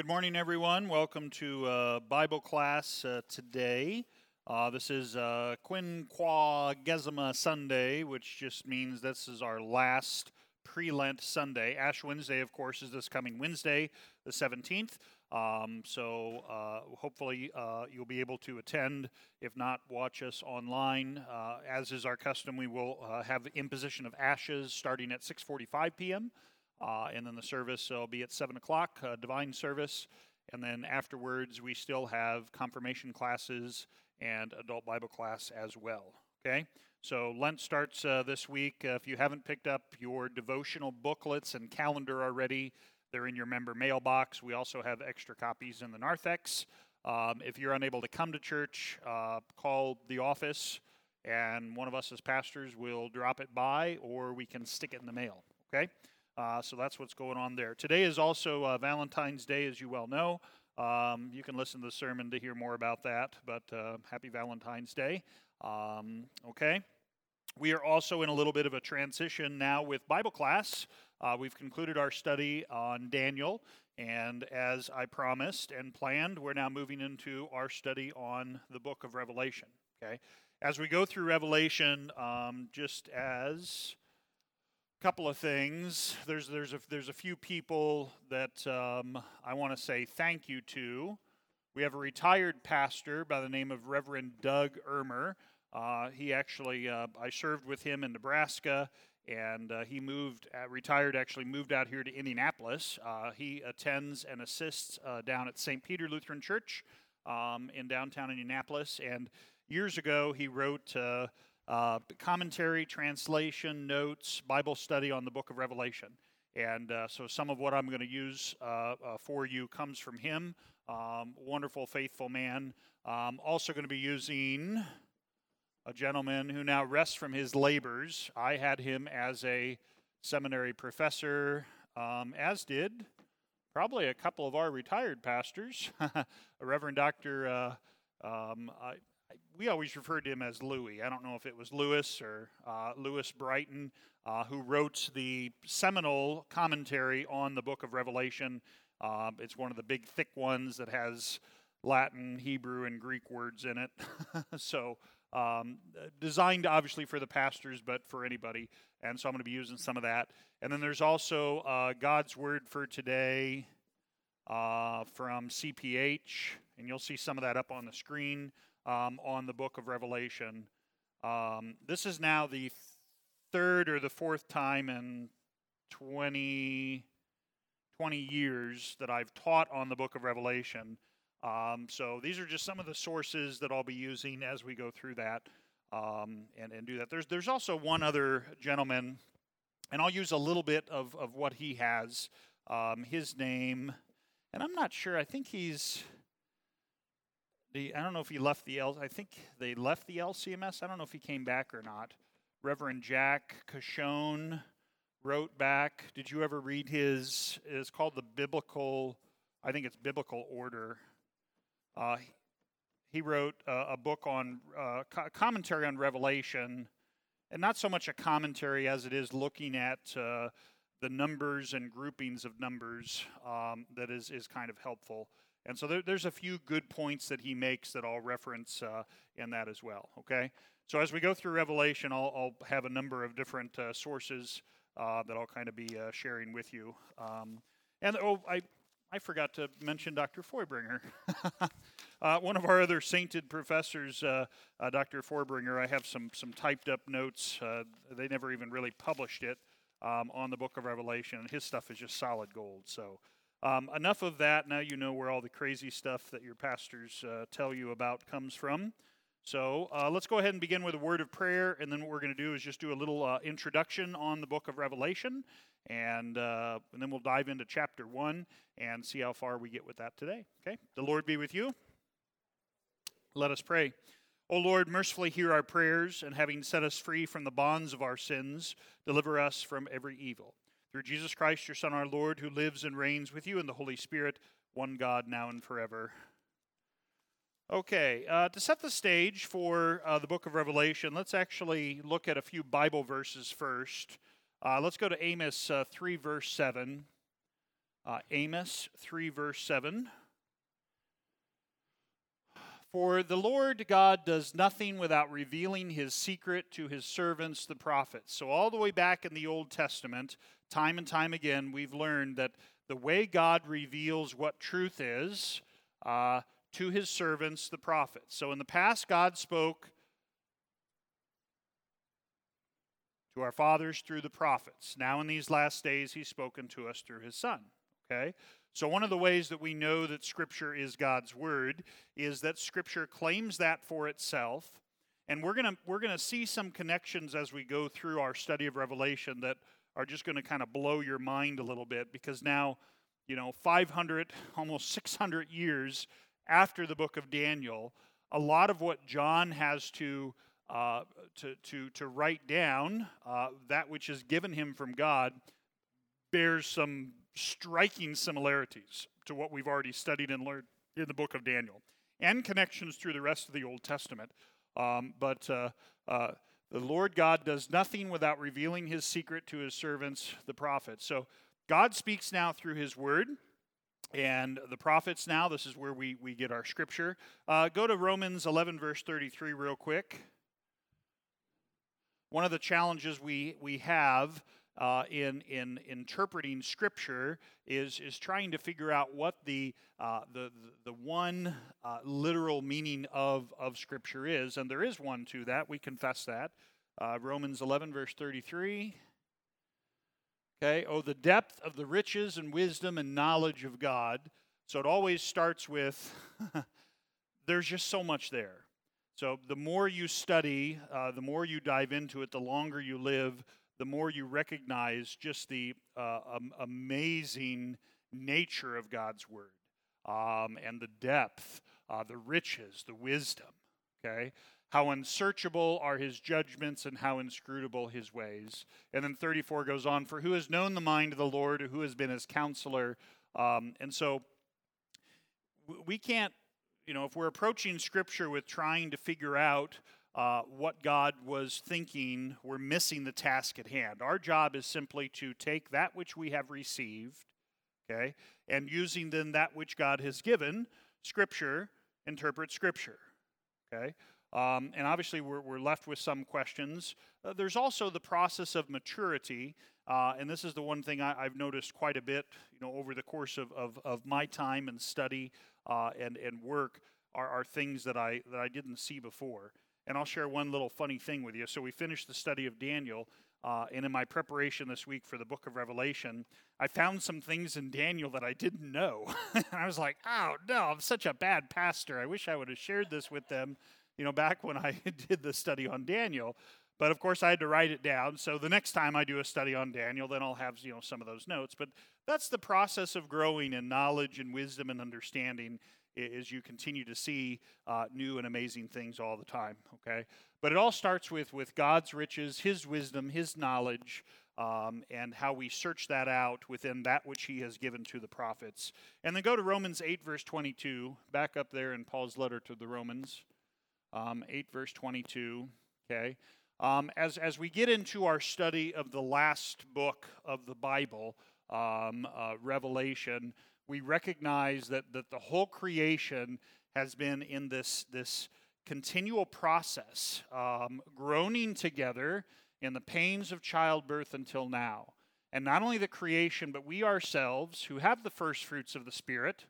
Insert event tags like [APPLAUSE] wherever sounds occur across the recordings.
Good morning, everyone. Welcome to uh, Bible class uh, today. Uh, this is uh, Quinquagesima Sunday, which just means this is our last pre Lent Sunday. Ash Wednesday, of course, is this coming Wednesday, the 17th. Um, so uh, hopefully uh, you'll be able to attend. If not, watch us online. Uh, as is our custom, we will have the imposition of ashes starting at 6:45 p.m. Uh, and then the service will be at 7 o'clock, uh, divine service. And then afterwards, we still have confirmation classes and adult Bible class as well. Okay? So Lent starts uh, this week. Uh, if you haven't picked up your devotional booklets and calendar already, they're in your member mailbox. We also have extra copies in the narthex. Um, if you're unable to come to church, uh, call the office, and one of us as pastors will drop it by, or we can stick it in the mail. Okay? Uh, so that's what's going on there. Today is also uh, Valentine's Day, as you well know. Um, you can listen to the sermon to hear more about that, but uh, happy Valentine's Day. Um, okay? We are also in a little bit of a transition now with Bible class. Uh, we've concluded our study on Daniel, and as I promised and planned, we're now moving into our study on the book of Revelation. Okay? As we go through Revelation, um, just as couple of things. There's there's a there's a few people that um, I want to say thank you to. We have a retired pastor by the name of Reverend Doug Ermer. Uh, he actually uh, I served with him in Nebraska, and uh, he moved uh, retired actually moved out here to Indianapolis. Uh, he attends and assists uh, down at St. Peter Lutheran Church um, in downtown Indianapolis. And years ago, he wrote uh, commentary, translation, notes, Bible study on the book of Revelation. And uh, so some of what I'm going to use uh, uh, for you comes from him. Um, wonderful, faithful man. Um, also going to be using a gentleman who now rests from his labors. I had him as a seminary professor, um, as did probably a couple of our retired pastors, [LAUGHS] Reverend Dr. Uh, um, I, we always referred to him as Louis. I don't know if it was Lewis or uh, Lewis Brighton, uh, who wrote the seminal commentary on the book of Revelation. Uh, it's one of the big, thick ones that has Latin, Hebrew, and Greek words in it. [LAUGHS] so, um, designed obviously for the pastors, but for anybody. And so I'm going to be using some of that. And then there's also uh, God's Word for Today uh, from CPH, and you'll see some of that up on the screen um, on the book of Revelation. Um, this is now the third or the fourth time in 20, 20 years that I've taught on the book of Revelation. Um, so these are just some of the sources that I'll be using as we go through that um, and, and do that. There's, there's also one other gentleman, and I'll use a little bit of, of what he has. Um, his name, and I'm not sure, I think he's the I don't know if he left the L. I think they left the LCMS. I don't know if he came back or not. Reverend Jack Cascione wrote back. Did you ever read his? It's called the Biblical. I think it's Biblical Order. Uh, he wrote uh, a book on uh, co- commentary on Revelation, and not so much a commentary as it is looking at uh, the numbers and groupings of numbers um, that is is kind of helpful. And so there, there's a few good points that he makes that I'll reference uh, in that as well. Okay? So as we go through Revelation, I'll, I'll have a number of different uh, sources uh, that I'll kind of be uh, sharing with you. Um, and oh, I, I forgot to mention Dr. Fuerbringer. [LAUGHS] Uh, one of our other sainted professors, uh, Dr. Fuerbringer, I have some, some typed up notes. they never even really published it um, on the book of Revelation. And his stuff is just solid gold. So um, enough of that. Now you know where all the crazy stuff that your pastors uh, tell you about comes from. So uh, let's go ahead and begin with a word of prayer, and then what we're going to do is just do a little uh, introduction on the book of Revelation, and, uh, and then we'll dive into chapter one and see how far we get with that today. Okay? The Lord be with you. Let us pray. O Lord, mercifully hear our prayers, and having set us free from the bonds of our sins, deliver us from every evil. Through Jesus Christ, your Son, our Lord, who lives and reigns with you in the Holy Spirit, one God, now and forever. Okay, uh, to set the stage for uh, the book of Revelation, let's actually look at a few Bible verses first. Uh, let's go to Amos uh, 3, verse 7. Uh, Amos 3, verse 7. For the Lord God does nothing without revealing his secret to his servants, the prophets. So, all the way back in the Old Testament, time and time again, we've learned that the way God reveals what truth is uh, to his servants, the prophets. So, in the past, God spoke to our fathers through the prophets. Now, in these last days, he's spoken to us through his Son. Okay? So, one of the ways that we know that Scripture is God's Word is that Scripture claims that for itself. And we're going to we're gonna see some connections as we go through our study of Revelation that are just going to kind of blow your mind a little bit because now, you know, 500, [LAUGHS] almost 600 years after the book of Daniel, a lot of what John has to uh, to, to, to write down, uh, that which is given him from God, bears some striking similarities to what we've already studied and learned in the book of Daniel and connections through the rest of the Old Testament. Um, but uh, uh, the Lord God does nothing without revealing his secret to his servants, the prophets. So God speaks now through his word. And the prophets now, this is where we, we get our scripture. Uh, go to Romans 11, verse 33, real quick. One of the challenges we, we have uh, in, in interpreting Scripture is, is trying to figure out what the, uh, the, the one uh, literal meaning of, of Scripture is. And there is one to that. We confess that. Uh, Romans 11, verse 33. Okay, oh, the depth of the riches and wisdom and knowledge of God. So it always starts with [LAUGHS] there's just so much there. So the more you study, uh, the more you dive into it, the longer you live, the more you recognize just the uh, um, amazing nature of God's Word um, and the depth, uh, the riches, the wisdom. Okay? How unsearchable are his judgments and how inscrutable his ways. And then 34 goes on For who has known the mind of the Lord, who has been his counselor? Um, and so we can't, you know, if we're approaching Scripture with trying to figure out uh, what God was thinking, we're missing the task at hand. Our job is simply to take that which we have received, okay, and using then that which God has given, Scripture, interpret Scripture, okay. Um, and obviously, we're, we're left with some questions. Uh, there's also the process of maturity, uh, and this is the one thing I, have noticed quite a bit, you know, over the course of, of, of my time and study uh, and, and work are, are things that I, that I didn't see before. And I'll share one little funny thing with you. So we finished the study of Daniel, uh, and in my preparation this week for the book of Revelation, I found some things in Daniel that I didn't know. and [LAUGHS] I was like, oh no, I'm such a bad pastor. I wish I would have shared this with them, you know, back when [LAUGHS] I did the study on Daniel. But of course, I had to write it down. So the next time I do a study on Daniel, then I'll have you know some of those notes. But that's the process of growing in knowledge and wisdom and understanding as you continue to see uh, new and amazing things all the time. Okay, but it all starts with with God's riches, His wisdom, His knowledge, um, and how we search that out within that which He has given to the prophets. And then go to Romans eight verse twenty two, back up there in Paul's letter to the Romans, um, eight verse twenty two. Okay. Um, as, as we get into our study of the last book of the Bible, um, uh, Revelation, we recognize that, that the whole creation has been in this, this continual process, um, groaning together in the pains of childbirth until now. And not only the creation, but we ourselves who have the first fruits of the Spirit,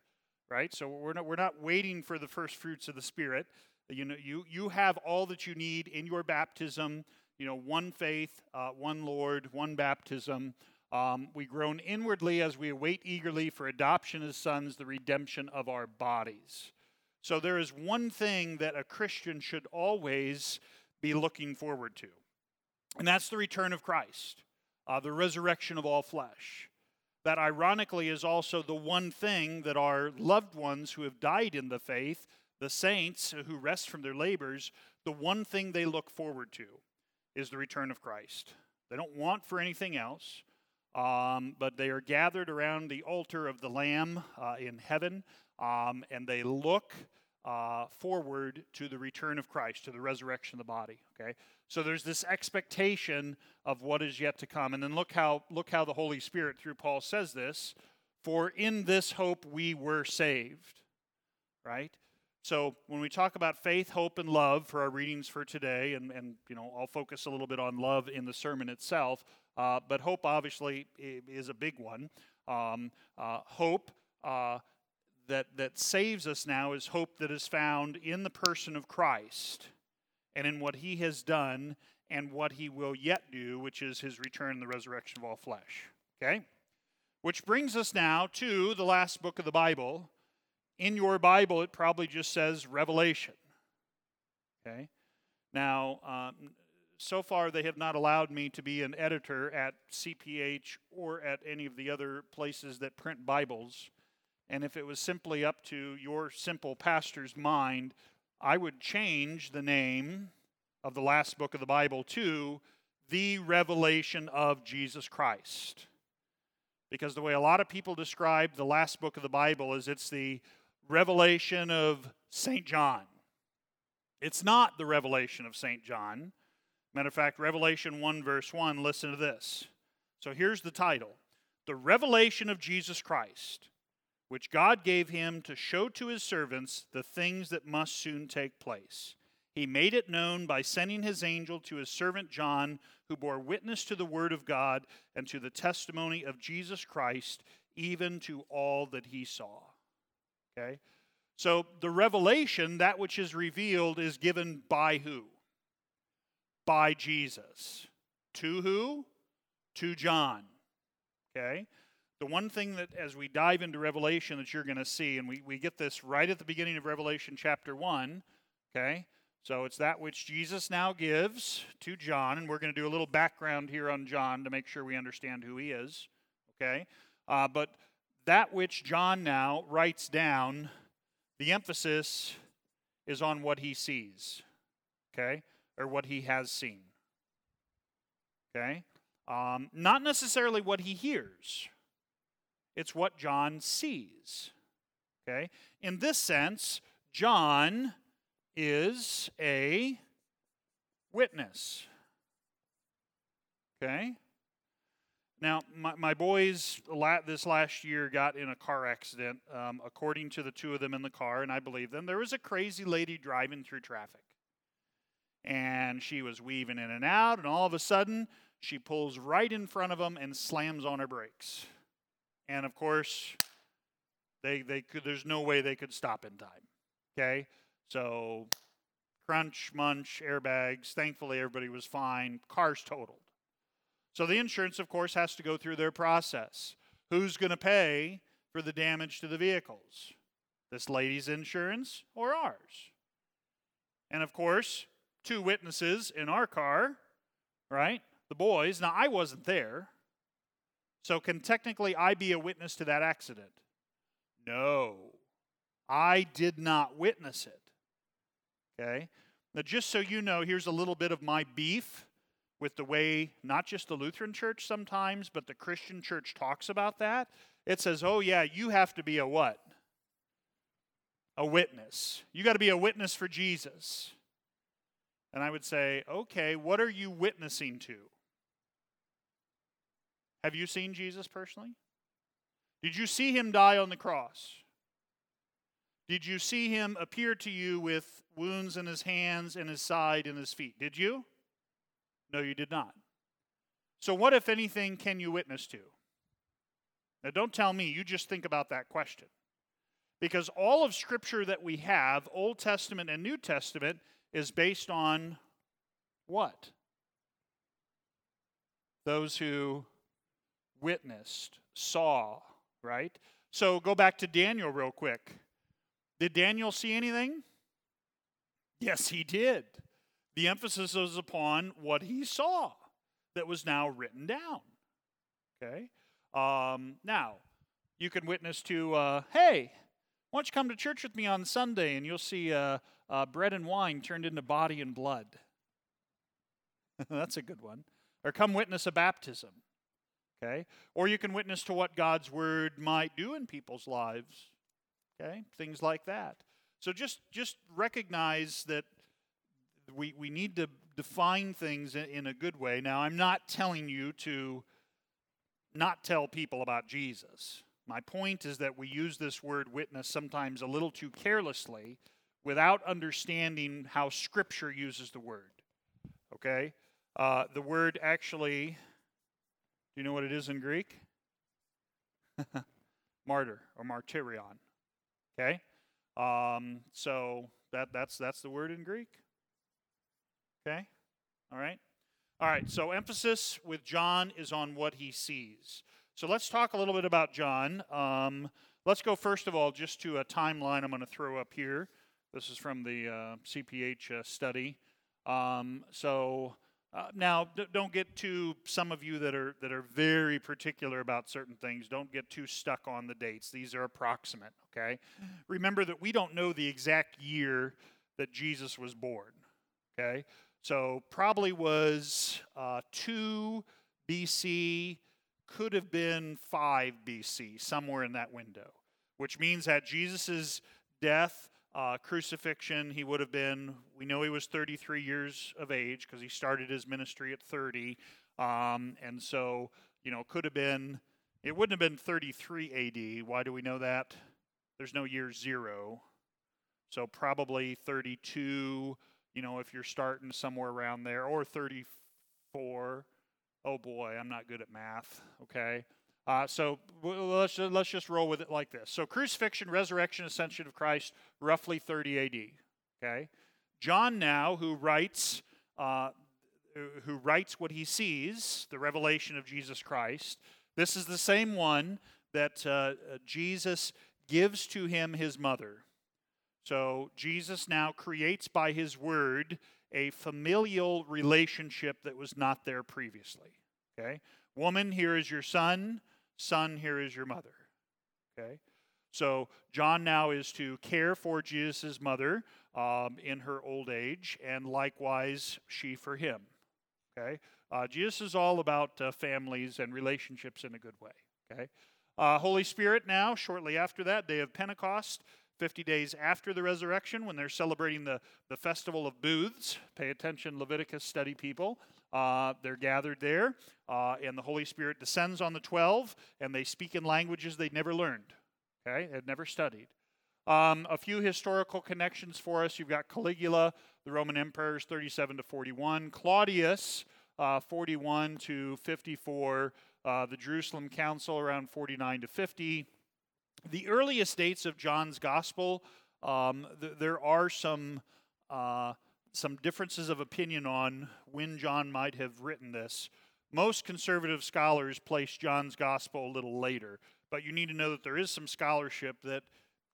right? So we're not, we're not waiting for the first fruits of the Spirit. You know, you, you have all that you need in your baptism, you know, one faith, uh, one Lord, one baptism, um, we groan inwardly as we await eagerly for adoption as sons, the redemption of our bodies. So there is one thing that a Christian should always be looking forward to, and that's the return of Christ, uh, the resurrection of all flesh. That ironically is also the one thing that our loved ones who have died in the faith, the saints who rest from their labors, the one thing they look forward to is the return of Christ. They don't want for anything else. Um, but they are gathered around the altar of the Lamb uh, in heaven, um, and they look uh, forward to the return of Christ, to the resurrection of the body. Okay, so there's this expectation of what is yet to come, and then look how look how the Holy Spirit through Paul says this: For in this hope we were saved. Right? So when we talk about faith, hope, and love for our readings for today, and, and you know, I'll focus a little bit on love in the sermon itself, uh, but hope obviously is a big one. Um, uh, hope uh, that, that saves us now is hope that is found in the person of Christ and in what he has done and what he will yet do, which is his return and the resurrection of all flesh. Okay? Which brings us now to the last book of the Bible. In your Bible, it probably just says Revelation. Okay? Now, um, so far they have not allowed me to be an editor at CPH or at any of the other places that print Bibles. And if it was simply up to your simple pastor's mind, I would change the name of the last book of the Bible to the revelation of Jesus Christ. Because the way a lot of people describe the last book of the Bible is it's the revelation of St. John. It's not the revelation of St. John. Matter of fact, Revelation 1, verse 1, listen to this. So here's the title The Revelation of Jesus Christ, which God gave him to show to his servants the things that must soon take place. He made it known by sending his angel to his servant John, who bore witness to the word of God and to the testimony of Jesus Christ, even to all that he saw. Okay? So the revelation, that which is revealed, is given by who? By Jesus. To who? To John. Okay? The one thing that, as we dive into Revelation, that you're going to see, and we, we get this right at the beginning of Revelation chapter 1, okay? So it's that which Jesus now gives to John, and we're going to do a little background here on John to make sure we understand who he is, okay? Uh, but that which John now writes down, the emphasis is on what he sees, okay? Or what he has seen, okay? Um, not necessarily what he hears it's what John sees. Okay? In this sense, John is a witness. Okay? Now, my, my boys this last year got in a car accident, um, according to the two of them in the car, and I believe them. There was a crazy lady driving through traffic. And she was weaving in and out, and all of a sudden, she pulls right in front of them and slams on her brakes. And of course, they, they could, there's no way they could stop in time. Okay? So, crunch, munch, airbags. Thankfully, everybody was fine. Cars totaled. So, the insurance, of course, has to go through their process. Who's going to pay for the damage to the vehicles? This lady's insurance or ours? And of course, two witnesses in our car, right? The boys. Now, I wasn't there. So, can technically I be a witness to that accident? No. I did not witness it. Okay? Now, just so you know, here's a little bit of my beef with the way not just the Lutheran church sometimes, but the Christian church talks about that. It says, oh, yeah, you have to be a what? A witness. You got to be a witness for Jesus. And I would say, okay, what are you witnessing to? Have you seen Jesus personally? Did you see him die on the cross? Did you see him appear to you with wounds in his hands and his side and his feet? Did you? No, you did not. So, what, if anything, can you witness to? Now, don't tell me, you just think about that question. Because all of Scripture that we have, Old Testament and New Testament, is based on what? Those who witnessed, saw, right? So go back to Daniel real quick. Did Daniel see anything? Yes, he did. The emphasis was upon what he saw that was now written down. Okay? Um, now, you can witness to, uh, hey, why don't you come to church with me on Sunday and you'll see uh, uh, bread and wine turned into body and blood. [LAUGHS] That's a good one. Or come witness a baptism. Okay? Or you can witness to what God's word might do in people's lives. Okay? Things like that. So just just recognize that we we need to define things in, a good way. Now, I'm not telling you to not tell people about Jesus. My point is that we use this word witness sometimes a little too carelessly without understanding how Scripture uses the word. Okay? Uh, the word actually, do you know what it is in Greek? [LAUGHS] Martyr or martyrion. Okay? Um, so that, that's, that's the word in Greek. Okay? All right? All right, so emphasis with John is on what he sees. So let's talk a little bit about John. Um, let's go first of all just to a timeline I'm going to throw up here. This is from the uh, CPH uh, study. Um, so uh, now, d- don't get too. Some of you that are that are very particular about certain things, don't get too stuck on the dates. These are approximate. Okay. Mm-hmm. Remember that we don't know the exact year that Jesus was born. Okay. So probably was uh, two BC, could have been five BC, somewhere in that window, which means that Jesus' death uh, crucifixion, he would have been, we know he was 33 years of age because he started his ministry at 30. Um, and so, you know, could have been, it wouldn't have been 33 AD. Why do we know that? There's no year zero. So probably 32, you know, if you're starting somewhere around there, or 34. Oh boy, I'm not good at math, okay? Uh, so let's, let's just roll with it like this. So, crucifixion, resurrection, ascension of Christ, roughly 30 AD. Okay? John now, who writes, uh, who writes what he sees, the revelation of Jesus Christ, this is the same one that uh, Jesus gives to him his mother. So, Jesus now creates by his word a familial relationship that was not there previously. Okay? Woman, here is your son. Son, here is your mother. Okay? So John now is to care for Jesus' mother um, in her old age, and likewise she for him. Okay? Uh, Jesus is all about uh, families and relationships in a good way. Okay? Uh, Holy Spirit now, shortly after that, day of Pentecost, 50 days after the resurrection, when they're celebrating the, the festival of booths. Pay attention, Leviticus study people. Uh, they're gathered there, uh, and the Holy Spirit descends on the 12, and they speak in languages they'd never learned, okay, had never studied. Um, a few historical connections for us. You've got Caligula, the Roman emperors, 37 to 41. Claudius, uh, 41 to 54. Uh, the Jerusalem Council, around 49 to 50. The earliest dates of John's Gospel, um, th- there are some uh, some differences of opinion on when John might have written this. Most conservative scholars place John's gospel a little later, but you need to know that there is some scholarship that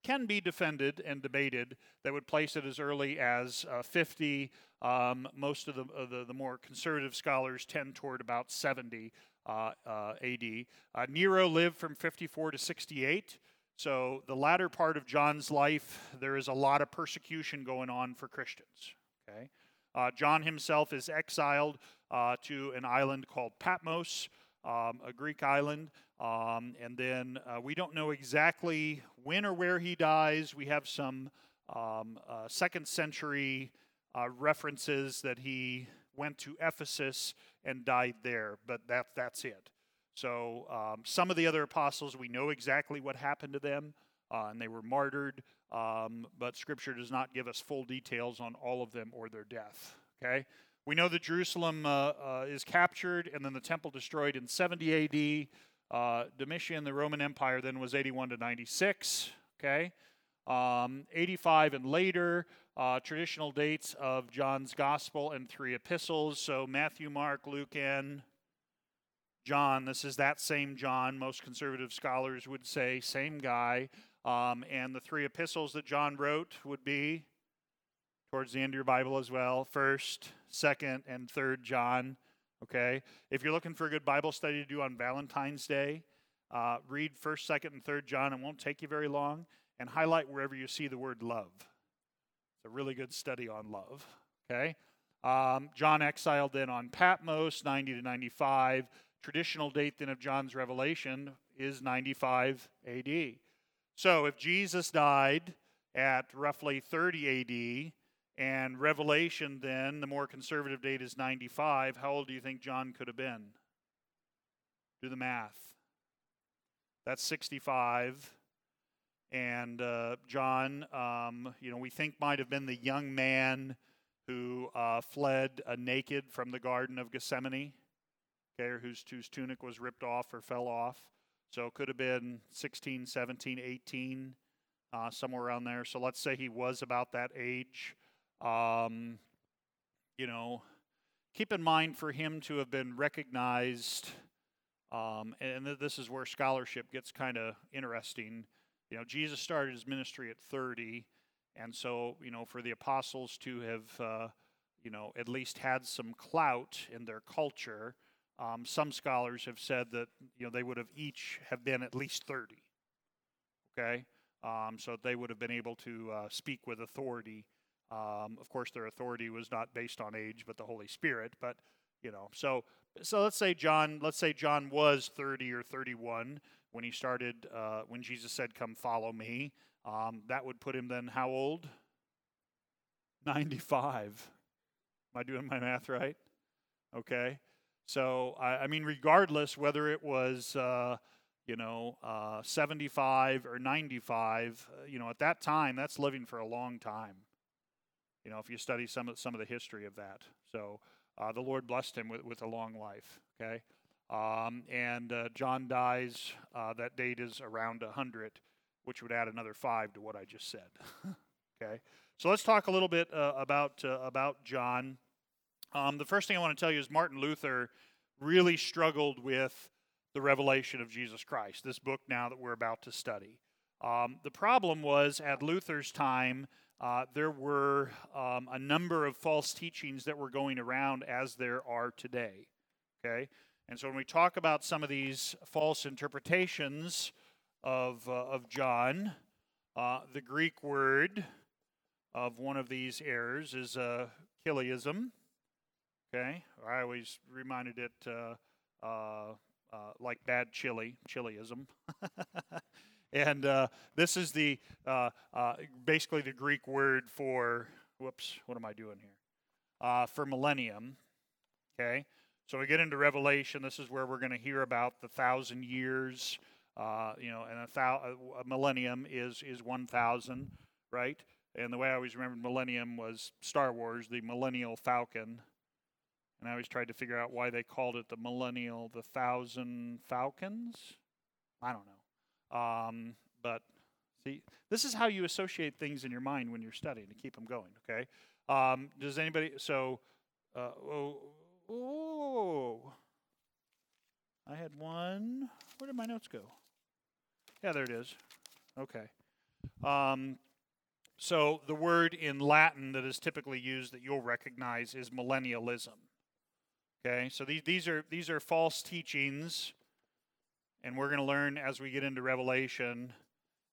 can be defended and debated that would place it as early as uh, 50. Um, most of the, uh, the, the, more conservative scholars tend toward about 70 uh, uh AD. Uh, Nero lived from 54 to 68. So, the latter part of John's life, there is a lot of persecution going on for Christians. Okay? Uh, John himself is exiled uh, to an island called Patmos, um, a Greek island. Um, and then uh, we don't know exactly when or where he dies. We have some um, uh, second century uh, references that he went to Ephesus and died there, but that, that's it. So um, some of the other apostles, we know exactly what happened to them, uh, and they were martyred um, but Scripture does not give us full details on all of them or their death. Okay? We know that Jerusalem uh, uh, is captured and then the temple destroyed in 70 AD. Uh, Domitian, the Roman Empire, then was 81 to 96. Okay? Um, 85 and later, uh, traditional dates of John's Gospel and three epistles. So Matthew, Mark, Luke, and John. This is that same John. Most conservative scholars would say, same guy. Um, and the three epistles that John wrote would be towards the end of your Bible as well first, second, and third John. Okay? If you're looking for a good Bible study to do on Valentine's Day, uh, read first, second, and third John. It won't take you very long. And highlight wherever you see the word love. It's a really good study on love. Okay? Um, John exiled then on Patmos, 90 to 95. Traditional date then of John's revelation is 95 AD. So if Jesus died at roughly 30 AD, and Revelation then, the more conservative date is 95, how old do you think John could have been? Do the math. That's 65. And uh, John, um, you know, we think might have been the young man who uh, fled uh, naked from the Garden of Gethsemane, okay, or whose, whose tunic was ripped off or fell off. So it could have been 16, 17, 18, uh, somewhere around there. So let's say he was about that age. Um, you know, keep in mind for him to have been recognized, um, and this is where scholarship gets kind of interesting. You know, Jesus started his ministry at 30, and so, you know, for the apostles to have, uh, you know, at least had some clout in their culture, um, some scholars have said that, you know, they would have each have been at least 30. Okay? Um, so they would have been able to uh, speak with authority um, of course, their authority was not based on age, but the Holy Spirit. But you know, so so let's say John, let's say John was 30 or 31 when he started, uh, when Jesus said, "Come, follow me." Um, that would put him then how old? 95. Am I doing my math right? Okay. So I, I mean, regardless whether it was. Uh, you know, uh, 75 or 95, uh, you know, at that time, that's living for a long time. You know, if you study some of some of the history of that, so uh, the Lord blessed him with, with a long life. Okay, um, and uh, John dies. Uh, that date is around hundred, which would add another five to what I just said. [LAUGHS] okay, so let's talk a little bit about about John. Um, the first thing I want to tell you is Martin Luther really struggled with the revelation of Jesus Christ. This book now that we're about to study. Um, the problem was at Luther's time uh, there were um, a number of false teachings that were going around as there are today. Okay? And so when we talk about some of these false interpretations of, uh, of John, uh, the Greek word of one of these errors is uh, chiliasm. Okay? I always reminded it uh, uh, uh, like bad chili, chiliism. [LAUGHS] And uh, this is the uh, uh, basically the Greek word for whoops, what am I doing here? For millennium. Okay, so we get into Revelation. This is where we're going to hear about the thousand years. You know, and a, thou- a millennium is is one thousand, right? And the way I always remembered millennium was Star Wars, the Millennial Falcon. And I always tried to figure out why they called it the Millennial, the Thousand Falcons. I don't know. Um, but see, this is how you associate things in your mind when you're studying to keep them going. Okay. Um, does anybody? So, uh, oh, oh, I had one. Where did my notes go? Yeah, there it is. Okay. Um, so the word in Latin that is typically used that you'll recognize is millennialism. Okay, so these, these are these are false teachings and we're going to learn as we get into Revelation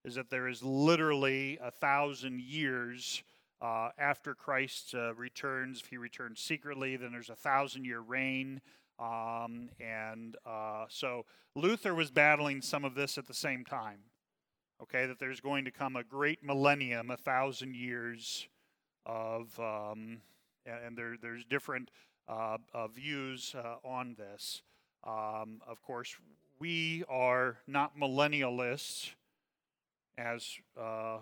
is that there is literally a thousand years uh, after Christ uh, returns. If he returns secretly, then there's a thousand year reign. Um, and uh, so Luther was battling some of this at the same time. Okay, that there's going to come a great millennium, a thousand years of, um, and there, there's different views uh, on this. Um, of course, we are not millennialists as uh,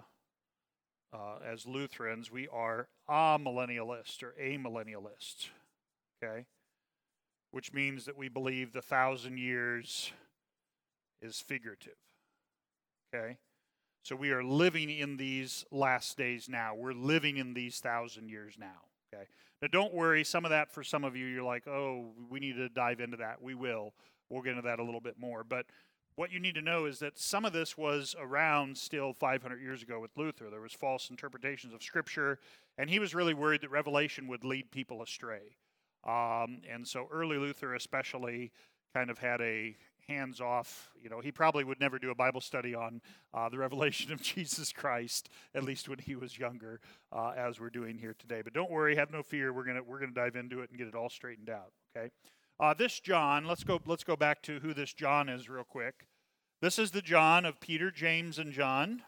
uh, as Lutherans. We are amillennialist or amillennialist. Okay, which means that we believe the thousand years is figurative. Okay. So we are living in these last days now. We're living in these thousand years now. Okay. Now, don't worry. Some of that for some of you, you're like, oh, we need to dive into that. We will. We'll get into that a little bit more. But what you need to know is that some of this was around still 500 years ago with Luther. There was false interpretations of Scripture, and he was really worried that Revelation would lead people astray. Um, and so early Luther, especially, kind of had a hands off. You know, he probably would never do a Bible study on uh, the revelation of [LAUGHS] Jesus Christ, at least when he was younger, uh, as we're doing here today. But don't worry, have no fear. We're gonna we're gonna dive into it and get it all straightened out. Okay. Uh, this John, let's go, let's go back to who this John is real quick. This is the John of Peter, James, and John.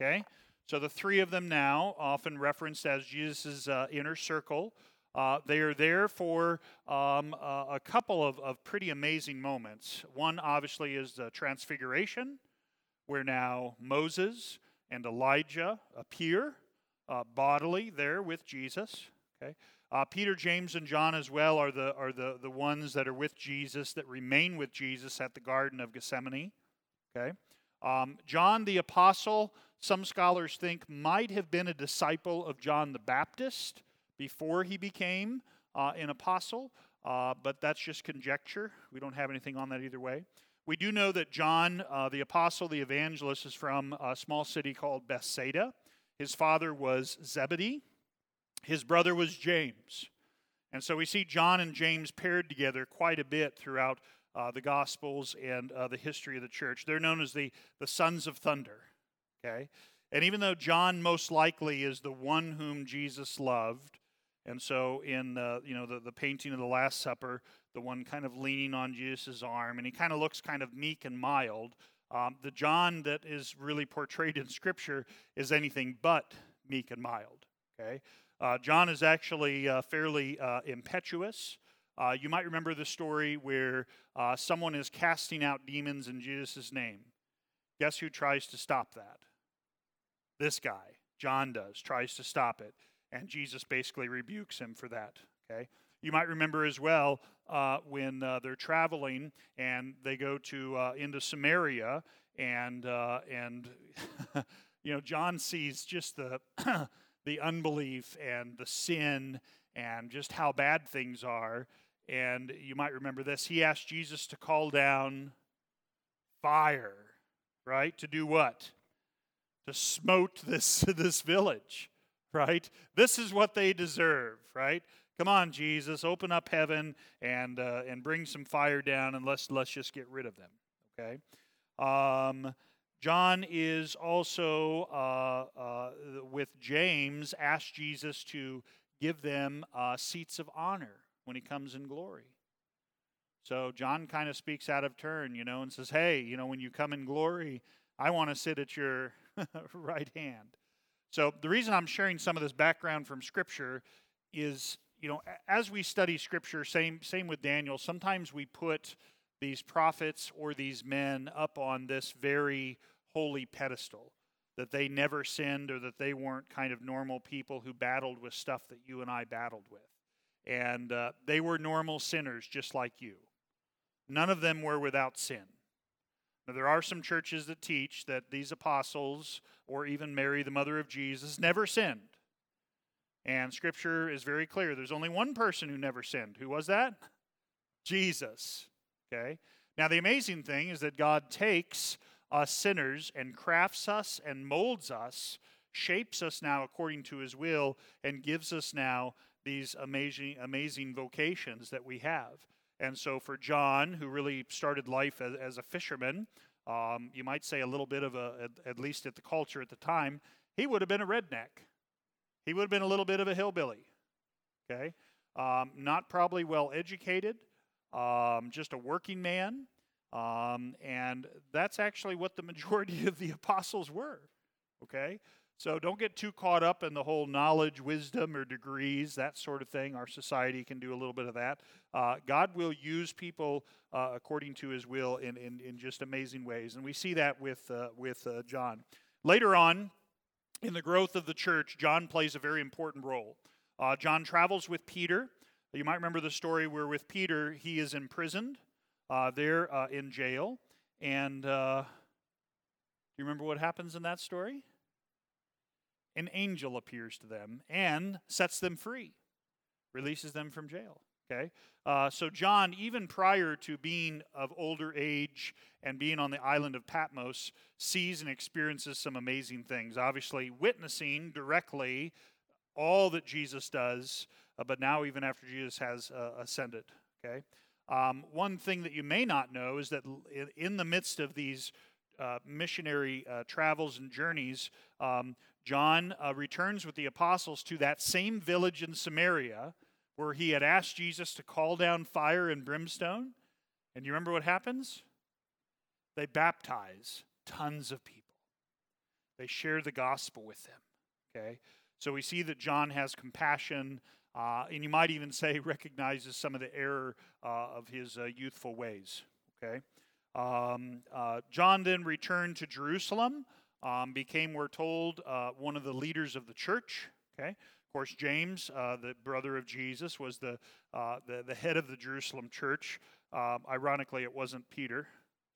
Okay? So the three of them now, often referenced as Jesus' uh, inner circle. Uh, they are there for um, a couple of, of, pretty amazing moments. One, obviously, is the transfiguration. where now Moses and Elijah appear uh, bodily there with Jesus. Okay. Uh, Peter, James, and John as well are the are the the ones that are with Jesus that remain with Jesus at the Garden of Gethsemane. Okay. Um, John the apostle, some scholars think might have been a disciple of John the Baptist before he became uh, an apostle, uh, but that's just conjecture. We don't have anything on that either way. We do know that John, uh, the apostle, the evangelist, is from a small city called Bethsaida. His father was Zebedee, his brother was James. And so we see John and James paired together quite a bit throughout uh, the Gospels and uh, the history of the church. They're known as the, the sons of thunder. Okay? And even though John most likely is the one whom Jesus loved, and so in uh, you know the, the painting of the Last Supper, the one kind of leaning on Jesus' arm, and he kind of looks kind of meek and mild. Um, the John that is really portrayed in Scripture is anything but meek and mild. Okay, uh, John is actually uh, fairly uh, impetuous. Uh, you might remember the story where uh, someone is casting out demons in Jesus' name. Guess who tries to stop that? This guy, John does, tries to stop it, and Jesus basically rebukes him for that. Okay. You might remember as well uh, when uh, they're traveling and they go to uh, into Samaria, and uh, and [LAUGHS] you know John sees just the [CLEARS THROAT] the unbelief and the sin and just how bad things are. And you might remember this. He asked Jesus to call down fire, right? To do what? To smote this [LAUGHS] this village, [LAUGHS] right? This is what they deserve, right? Come on, Jesus, open up heaven and uh, and bring some fire down, and let's let's just get rid of them. Okay. Um, John is also uh, uh, with James asked Jesus to give them uh, seats of honor when he comes in glory. So John kind of speaks out of turn, you know, and says, "Hey, you know, when you come in glory, I want to sit at your [LAUGHS] right hand." So the reason I'm sharing some of this background from Scripture is you know, as we study scripture, same same with Daniel, sometimes we put these prophets or these men up on this very holy pedestal that they never sinned or that they weren't kind of normal people who battled with stuff that you and I battled with. And uh, they were normal sinners just like you. None of them were without sin. Now, there are some churches that teach that these apostles, or even Mary, the mother of Jesus, never sinned. And scripture is very clear. There's only one person who never sinned. Who was that? Jesus. Okay? Now, the amazing thing is that God takes us sinners and crafts us and molds us, shapes us now according to his will, and gives us now these amazing, amazing vocations that we have. And so, for John, who really started life as, as a fisherman, um, you might say a little bit of a, at, least at the culture at the time, he would have been a redneck. He would have been a little bit of a hillbilly, okay? Um, not probably well educated, um, just a working man. Um, and that's actually what the majority [LAUGHS] of the apostles were, okay? So don't get too caught up in the whole knowledge, wisdom, or degrees, that sort of thing. Our society can do a little bit of that. Uh, God will use people uh, according to his will in, in, in, just amazing ways. And we see that with, uh, with uh, John. Later on, in the growth of the church, John plays a very important role. Uh, John travels with Peter. You might remember the story where, with Peter, he is imprisoned uh, there in jail. And do you remember what happens in that story? An angel appears to them and sets them free, releases them from jail. Okay? Uh, so, John, even prior to being of older age and being on the island of Patmos, sees and experiences some amazing things. Obviously, witnessing directly all that Jesus does, uh, but now even after Jesus has uh, ascended. Okay? Um, one thing that you may not know is that in the midst of these uh, missionary uh, travels and journeys, um, John uh, returns with the apostles to that same village in Samaria where he had asked Jesus to call down fire and brimstone. And you remember what happens? They baptize tons of people. They share the gospel with them. Okay? So we see that John has compassion, uh, and you might even say [LAUGHS] recognizes some of the error uh, of his youthful ways. Okay? Um, uh, John then returned to Jerusalem, um, became, we're told, uh, one of the leaders of the church. Okay, of course, James, uh, the brother of Jesus, was the, uh, the, the head of the Jerusalem church. Um, ironically, it wasn't Peter.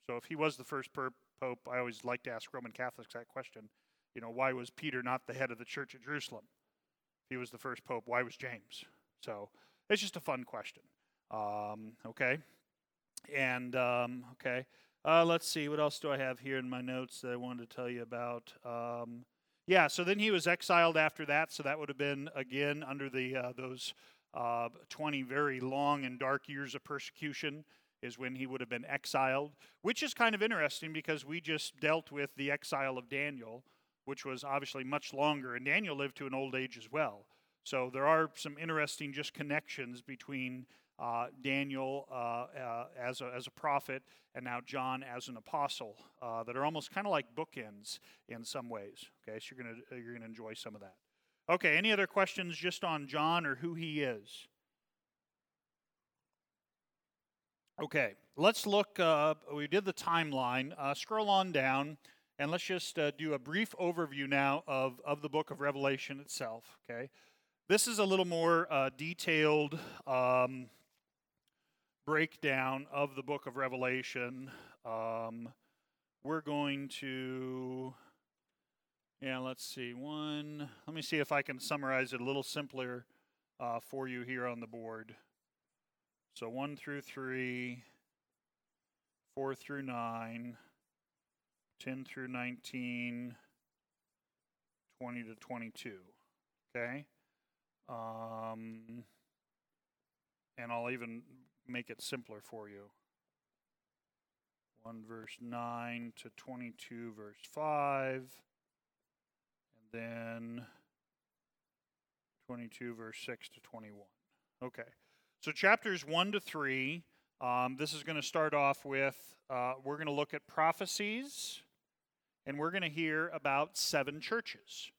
So if he was the first pope, I always like to ask Roman Catholics that question. You know, why was Peter not the head of the church at Jerusalem? If he was the first pope, why was James? So it's just a fun question. Um, okay. And, um, okay. Uh, let's see, what else do I have here in my notes that I wanted to tell you about? Um, yeah, so then he was exiled after that, so that would have been, again, under the uh, those uh, 20 very long and dark years of persecution is when he would have been exiled, which is kind of interesting because we just dealt with the exile of Daniel, which was obviously much longer, and Daniel lived to an old age as well. So there are some interesting just connections between uh, Daniel uh, uh, as, a, as a prophet and now John as an apostle uh, that are almost kind of like bookends in some ways. Okay, so you're going you're gonna enjoy some of that. Okay, any other questions just on John or who he is? Okay, let's look. Uh, we did the timeline. Uh, scroll on down, and let's just uh, do a brief overview now of, of the book of Revelation itself. Okay, this is a little more uh, detailed um, breakdown of the book of Revelation. Um, we're going to, yeah, let's see. One, let me see if I can summarize it a little simpler uh, for you here on the board. So 1 through 3, 4 through 9, 10 through 19, 20 to 22. Okay? Um, and I'll even make it simpler for you. 1 verse 9 to 22 verse 5. And then 22 verse 6 to 21. Okay. So, chapters 1 to 3, um, this is going to start off with uh, we're going to look at prophecies, and we're going to hear about seven churches.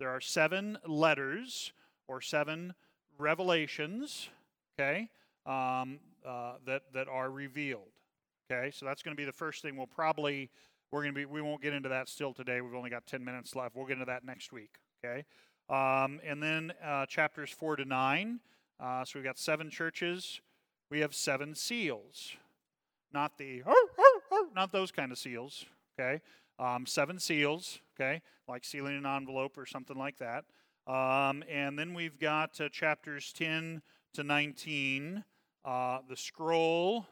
There are seven letters or seven revelations, okay, um, uh, that, that are revealed. Okay, so that's going to be the first thing we'll probably, we're going to be, we won't get into that still today. We've only got 10 minutes left. We'll get into that next week. Okay, um, and then uh, chapters 4 to 9 uh, so we've got seven churches. We have seven seals, not the not those kind of seals. Okay, um, seven seals. Okay, like sealing an envelope or something like that. Um, and then we've got uh, chapters 10 to 19, uh, the scroll,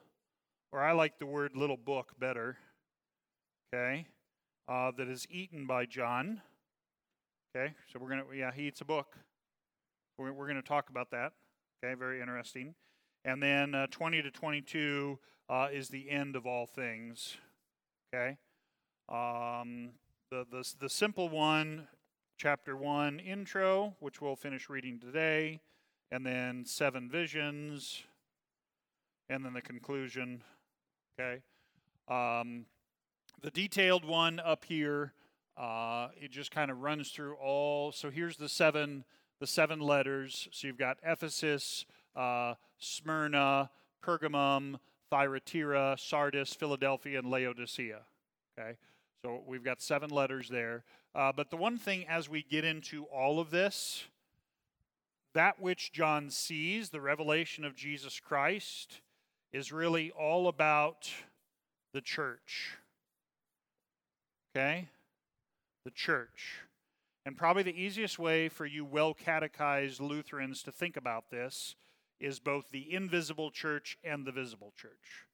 or I like the word little book better. Okay, uh, that is eaten by John. Okay, so we're gonna yeah he eats a book. We're, we're gonna talk about that. Okay, very interesting. And then uh, 20 to 22 uh, is the end of all things. Okay. Um, the, the, the simple one, chapter 1 intro, which we'll finish reading today, and then seven visions, and then the conclusion. Okay. Um, the detailed one up here, uh, it just kind of runs through all. So here's the seven the seven letters. So you've got Ephesus, uh, Smyrna, Pergamum, Thyatira, Sardis, Philadelphia, and Laodicea. Okay, so we've got seven letters there. Uh, but the one thing as we get into all of this, that which John sees, the revelation of Jesus Christ, is really all about the church. Okay? The church. And probably the easiest way for you well catechized Lutherans to think about this is both the invisible church and the visible church.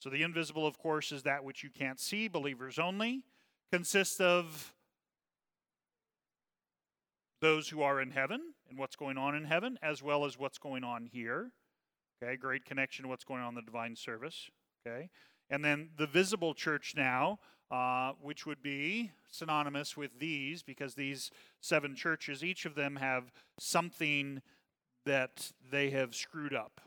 So, the invisible, of course, is that which you can't see, believers only, consists of those who are in heaven and what's going on in heaven, as well as what's going on here. Okay, great connection to what's going on in the divine service. Okay, and then the visible church now uh, which would be synonymous with these because these seven churches, each of them have something that they have screwed up,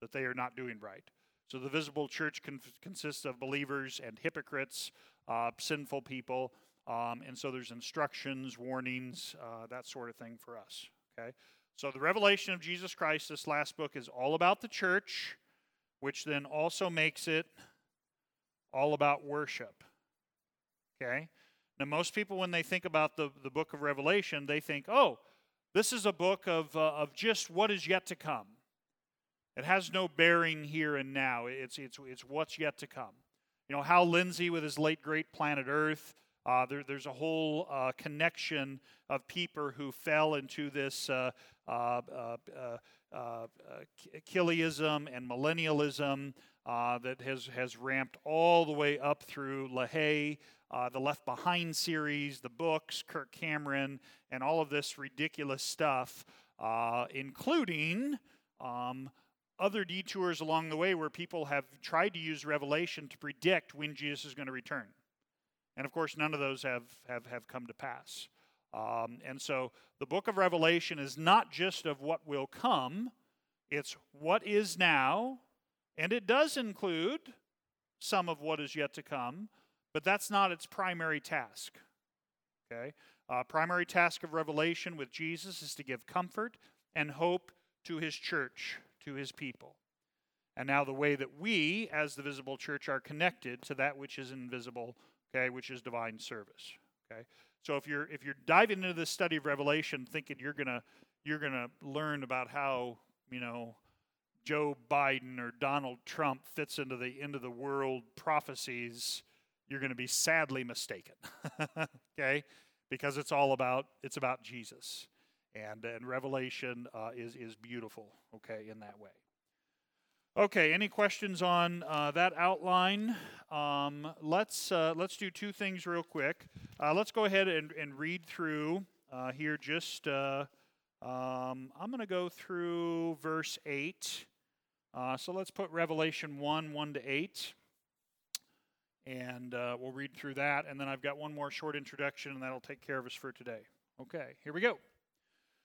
that they are not doing right. So the visible church con- consists of believers and hypocrites, uh, sinful people, um, and so there's instructions, warnings, uh, that sort of thing for us. Okay, so the revelation of Jesus Christ, this last book, is all about the church, which then also makes it all about worship. Okay? Now, most people, when they think about the, the book of Revelation, they think, oh, this is a book of, uh, of just what is yet to come. It has no bearing here and now. It's, it's, it's what's yet to come. You know, Hal Lindsey with his late great Planet Earth, uh, there, there's a whole uh, connection of people who fell into this uh, uh, uh, uh and millennialism that has, has ramped all the way up through LaHaye, the Left Behind series, the books, Kirk Cameron, and all of this ridiculous stuff, including um, other detours along the way where people have tried to use Revelation to predict when Jesus is going to return. And of course, none of those have, have, have come to pass. Um, and so the book of Revelation is not just of what will come, it's what is now, and it does include some of what is yet to come, but that's not its primary task. Okay? Uh, primary task of Revelation with Jesus is to give comfort and hope to his church, to his people. And now the way that we, as the visible church, are connected to that which is invisible okay, which is divine service. Okay, so if you're if you're diving into the study of Revelation, thinking you're gonna you're gonna learn about how you know Joe Biden or Donald Trump fits into the into the world prophecies, you're going to be sadly mistaken. [LAUGHS] okay, because it's all about it's about Jesus, and and Revelation uh, is is beautiful. Okay, in that way. Okay, any questions on uh, that outline? Um, let's uh, let's do two things real quick. Uh, let's go ahead and, and read through uh, here. Just uh, um, I'm going to go through verse eight. Uh, so let's put Revelation one one to eight, and we'll read through that. And then I've got one more short introduction, and that'll take care of us for today. Okay, here we go.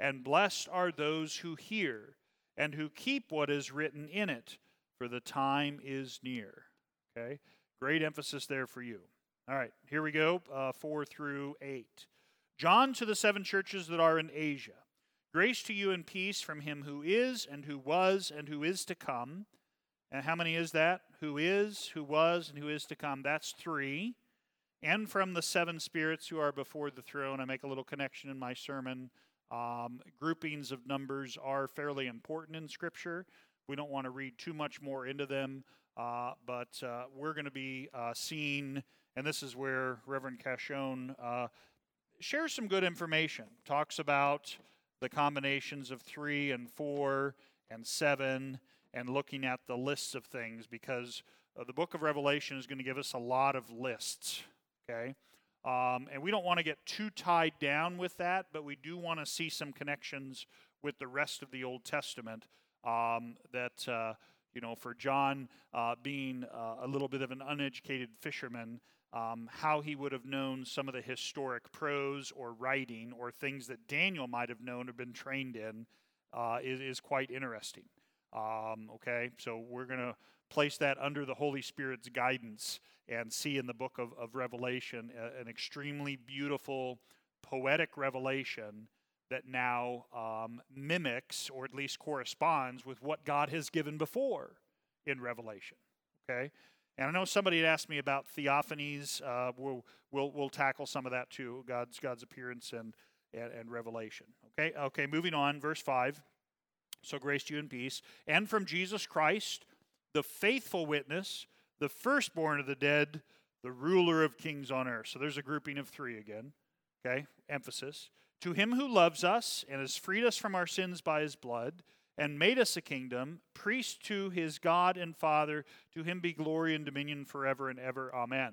and blessed are those who hear and who keep what is written in it, for the time is near. Okay? Great emphasis there for you. All right, here we go, uh, 4 through 8. John to the seven churches that are in Asia. Grace to you and peace from him who is, and who was, and who is to come. And how many is that? Who is, who was, and who is to come. That's three. And from the seven spirits who are before the throne. I make a little connection in my sermon um, groupings of numbers are fairly important in Scripture. We don't want to read too much more into them, uh, but uh, we're going to be uh, seeing, and this is where Reverend Cascione uh, shares some good information. Talks about the combinations of three and four and seven, and looking at the lists of things because uh, the book of Revelation is going to give us a lot of lists. Okay. Um, and we don't want to get too tied down with that, but we do want to see some connections with the rest of the Old Testament. Um, that, uh, you know, for John uh, being uh, a little bit of an uneducated fisherman, um, how he would have known some of the historic prose or writing or things that Daniel might have known or been trained in uh, is, is, quite interesting. Um, okay, so we're going to place that under the Holy Spirit's guidance and see in the book of, of Revelation an extremely beautiful poetic revelation that now um, mimics or at least corresponds with what God has given before in Revelation. Okay? And I know somebody had asked me about theophanies. Uh, we'll, we'll, we'll tackle some of that too God's, God's appearance and, and, and revelation. Okay? Okay, moving on, verse 5. So grace to you and peace. And from Jesus Christ, the faithful witness, the firstborn of the dead, the ruler of kings on earth. So there's a grouping of three again. Okay, emphasis. To him who loves us and has freed us from our sins by his blood and made us a kingdom, priest to his God and Father, to him be glory and dominion forever and ever. Amen.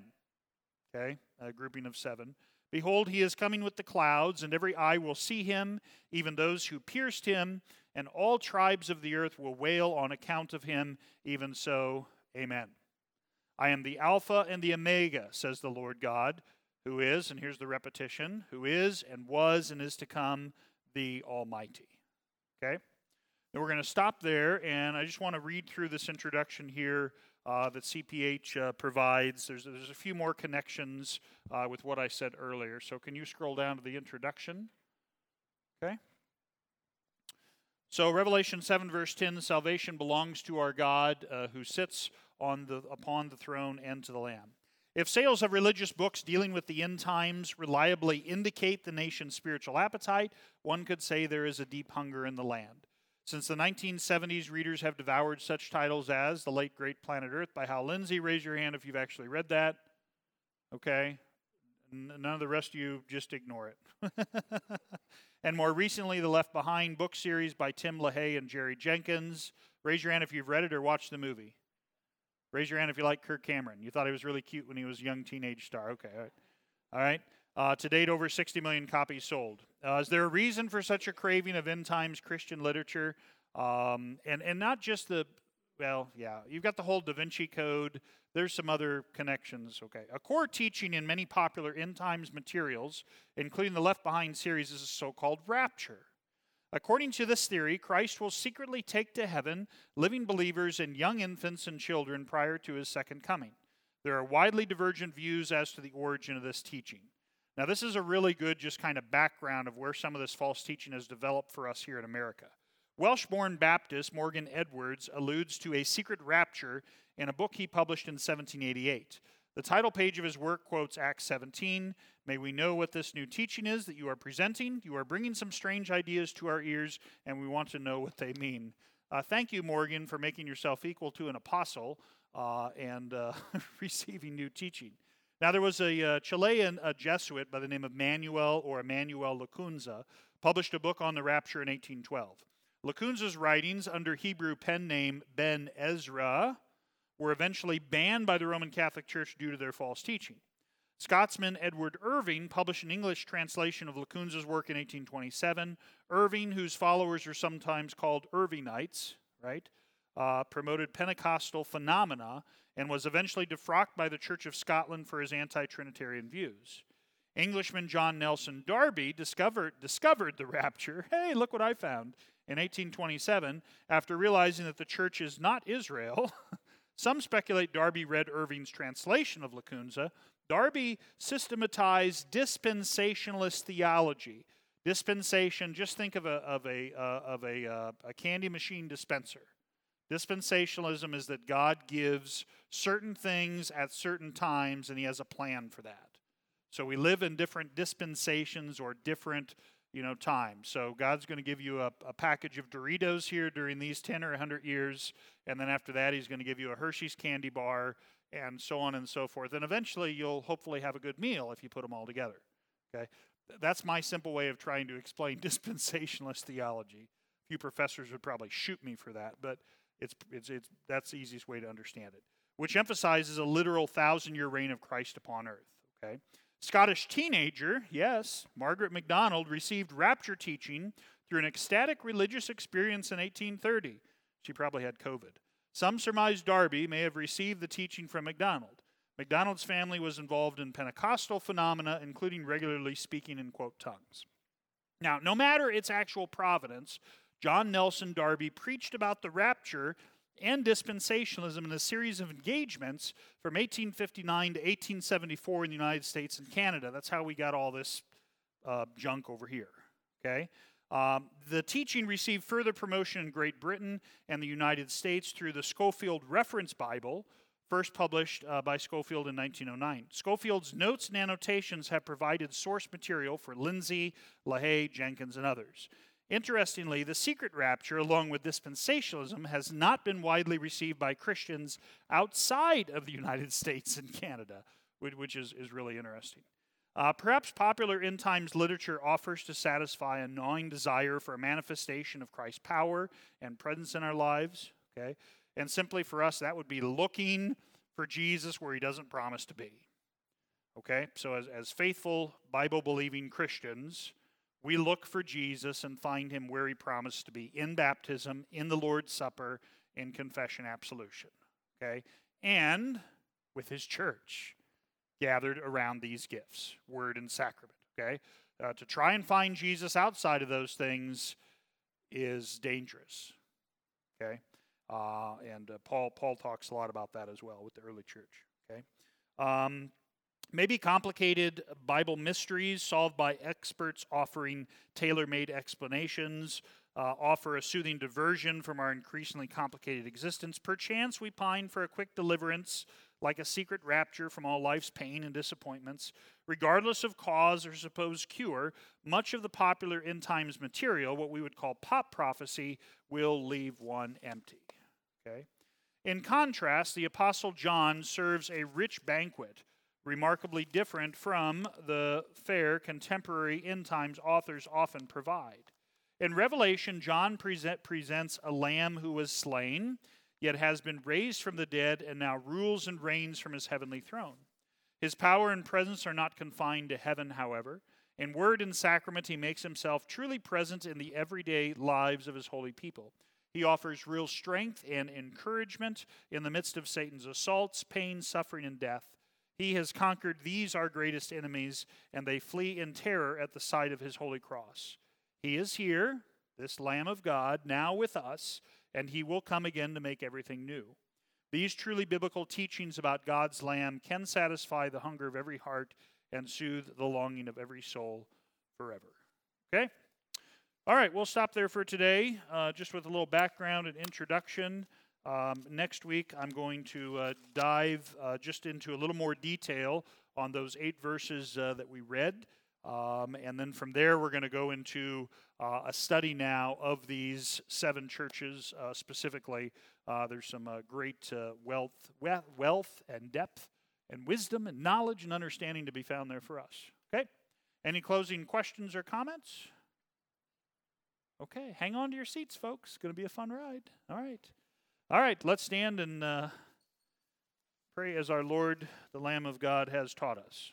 Okay, a grouping of seven. Behold, he is coming with the clouds, and every eye will see him, even those who pierced him, and all tribes of the earth will wail on account of him. Even so, amen. I am the Alpha and the Omega, says the Lord God, who is, and here's the repetition, who is and was and is to come, the Almighty. Okay? And we're going to stop there, and I just want to read through this introduction here uh, that CPH uh, provides. There's, there's a few more connections uh, with what I said earlier. So, can you scroll down to the introduction? Okay. So, Revelation 7, verse 10 salvation belongs to our God uh, who sits on the, upon the throne and to the Lamb. If sales of religious books dealing with the end times reliably indicate the nation's spiritual appetite, one could say there is a deep hunger in the land. Since the 1970s, readers have devoured such titles as The Late Great Planet Earth by Hal Lindsey. Raise your hand if you've actually read that. Okay. None of the rest of you just ignore it. [LAUGHS] and more recently, the Left Behind book series by Tim LaHaye and Jerry Jenkins. Raise your hand if you've read it or watched the movie. Raise your hand if you like Kirk Cameron. You thought he was really cute when he was a young teenage star. Okay, all right. All right. Uh, to date, over 60 million copies sold. Uh, is there a reason for such a craving of end times Christian literature? Um, and, and not just the, well, yeah, you've got the whole Da Vinci Code. There's some other connections. Okay. A core teaching in many popular end times materials, including the Left Behind series, is a so called rapture. According to this theory, Christ will secretly take to heaven living believers and young infants and children prior to his second coming. There are widely divergent views as to the origin of this teaching. Now, this is a really good, just kind of background of where some of this false teaching has developed for us here in America. Welsh born Baptist Morgan Edwards alludes to a secret rapture in a book he published in 1788. The title page of his work quotes Acts 17 May we know what this new teaching is that you are presenting. You are bringing some strange ideas to our ears, and we want to know what they mean. Uh, thank you, Morgan, for making yourself equal to an apostle uh, and uh, [LAUGHS] receiving new teaching. Now, there was a uh, Chilean a Jesuit by the name of Manuel or Emmanuel Lacunza, published a book on the rapture in 1812. Lacunza's writings under Hebrew pen name Ben Ezra were eventually banned by the Roman Catholic Church due to their false teaching. Scotsman Edward Irving published an English translation of Lacunza's work in 1827. Irving, whose followers are sometimes called Irvingites, right, uh, promoted Pentecostal phenomena and was eventually defrocked by the Church of Scotland for his anti Trinitarian views. Englishman John Nelson Darby discovered, discovered the rapture. [LAUGHS] Hey, look what I found. In 1827, after realizing that the church is not Israel, [LAUGHS] some speculate Darby read Irving's translation of Lacunza. Darby systematized dispensationalist theology. Dispensation, just think of a, of a, uh, of a, uh, a candy machine dispenser. Dispensationalism is that God gives certain things at certain times and he has a plan for that. So we live in different dispensations or different, you know, times. So God's going to give you a, a package of Doritos here during these 10 or 100 years and then after that he's going to give you a Hershey's candy bar and so on and so forth. And eventually you'll hopefully have a good meal if you put them all together. Okay? That's my simple way of trying to explain [LAUGHS] dispensationalist theology. A few professors would probably shoot me for that, but it's, it's, it's, that's the easiest way to understand it, which emphasizes a literal thousand year reign of Christ upon earth. Okay? Scottish teenager, yes, Margaret MacDonald received rapture teaching through an ecstatic religious experience in 1830. She probably had COVID. Some surmise Darby may have received the teaching from MacDonald. MacDonald's family was involved in Pentecostal phenomena, including regularly speaking in quote tongues. Now, no matter its actual providence, John Nelson Darby preached about the rapture and dispensationalism in a series of engagements from 1859 to 1874 in the United States and Canada. That's how we got all this uh, junk over here. Okay? Um, the teaching received further promotion in Great Britain and the United States through the Scofield Reference Bible, first published uh, by Scofield in 1909. Scofield's notes and annotations have provided source material for Lindsey, LaHaye, Jenkins, and others. Interestingly, the secret rapture, along with dispensationalism, has not been widely received by Christians outside of the [LAUGHS] United States and Canada, which is, is really interesting. Uh, perhaps popular end times literature offers to satisfy a gnawing desire for a manifestation of Christ's power and presence in our lives. Okay, and simply for us, that would be looking for Jesus where He doesn't promise to be. Okay, so as, as faithful Bible believing Christians, we look for Jesus and find him where he promised to be in baptism, in the Lord's Supper, in confession absolution. Okay? And with his church gathered around these gifts, word and sacrament. Okay? Uh, to try and find Jesus outside of those things is dangerous. Okay? Uh, and uh, Paul, Paul talks a lot about that as well with the early church. Okay? Um, maybe complicated Bible mysteries solved by experts offering tailor made explanations. Uh, offer a soothing diversion from our increasingly complicated existence. Perchance we pine for a quick deliverance like a secret rapture from all life's pain and disappointments. Regardless of cause or supposed cure, much of the popular end times material, what we would call pop prophecy, will leave one empty. Okay? In contrast, the Apostle John serves a rich banquet, remarkably different from the fare contemporary end times authors often provide. In Revelation, John present, presents a lamb who was slain yet has been raised from the dead and now rules and reigns from his heavenly throne. His power and presence are not confined to heaven, however. In word and sacrament, he makes himself truly present in the everyday lives of his holy people. He offers real strength and encouragement in the midst of Satan's assaults, pain, suffering, and death. He has conquered these, our greatest enemies, and they flee in terror at the sight of his holy cross. He is here, this Lamb of God, now with us, and he will come again to make everything new. These truly biblical teachings about God's Lamb can satisfy the hunger of every heart and soothe the longing of every soul forever. Okay? All right, we'll stop there for today, uh, just with a little background and introduction. Um, next week, I'm going to uh, dive uh, just into a little more detail on those eight verses uh, that we read. Um, and then from there, we're going to go into uh, a study now of these seven churches uh, specifically. Uh, there's some uh, great uh, wealth, wealth and depth and wisdom and knowledge and understanding to be found there for us. Okay? Any closing questions or comments? Okay, hang on to your seats, folks. It's going to be a fun ride. All right. All right, let's stand and uh, pray as our Lord, the Lamb of God, has taught us.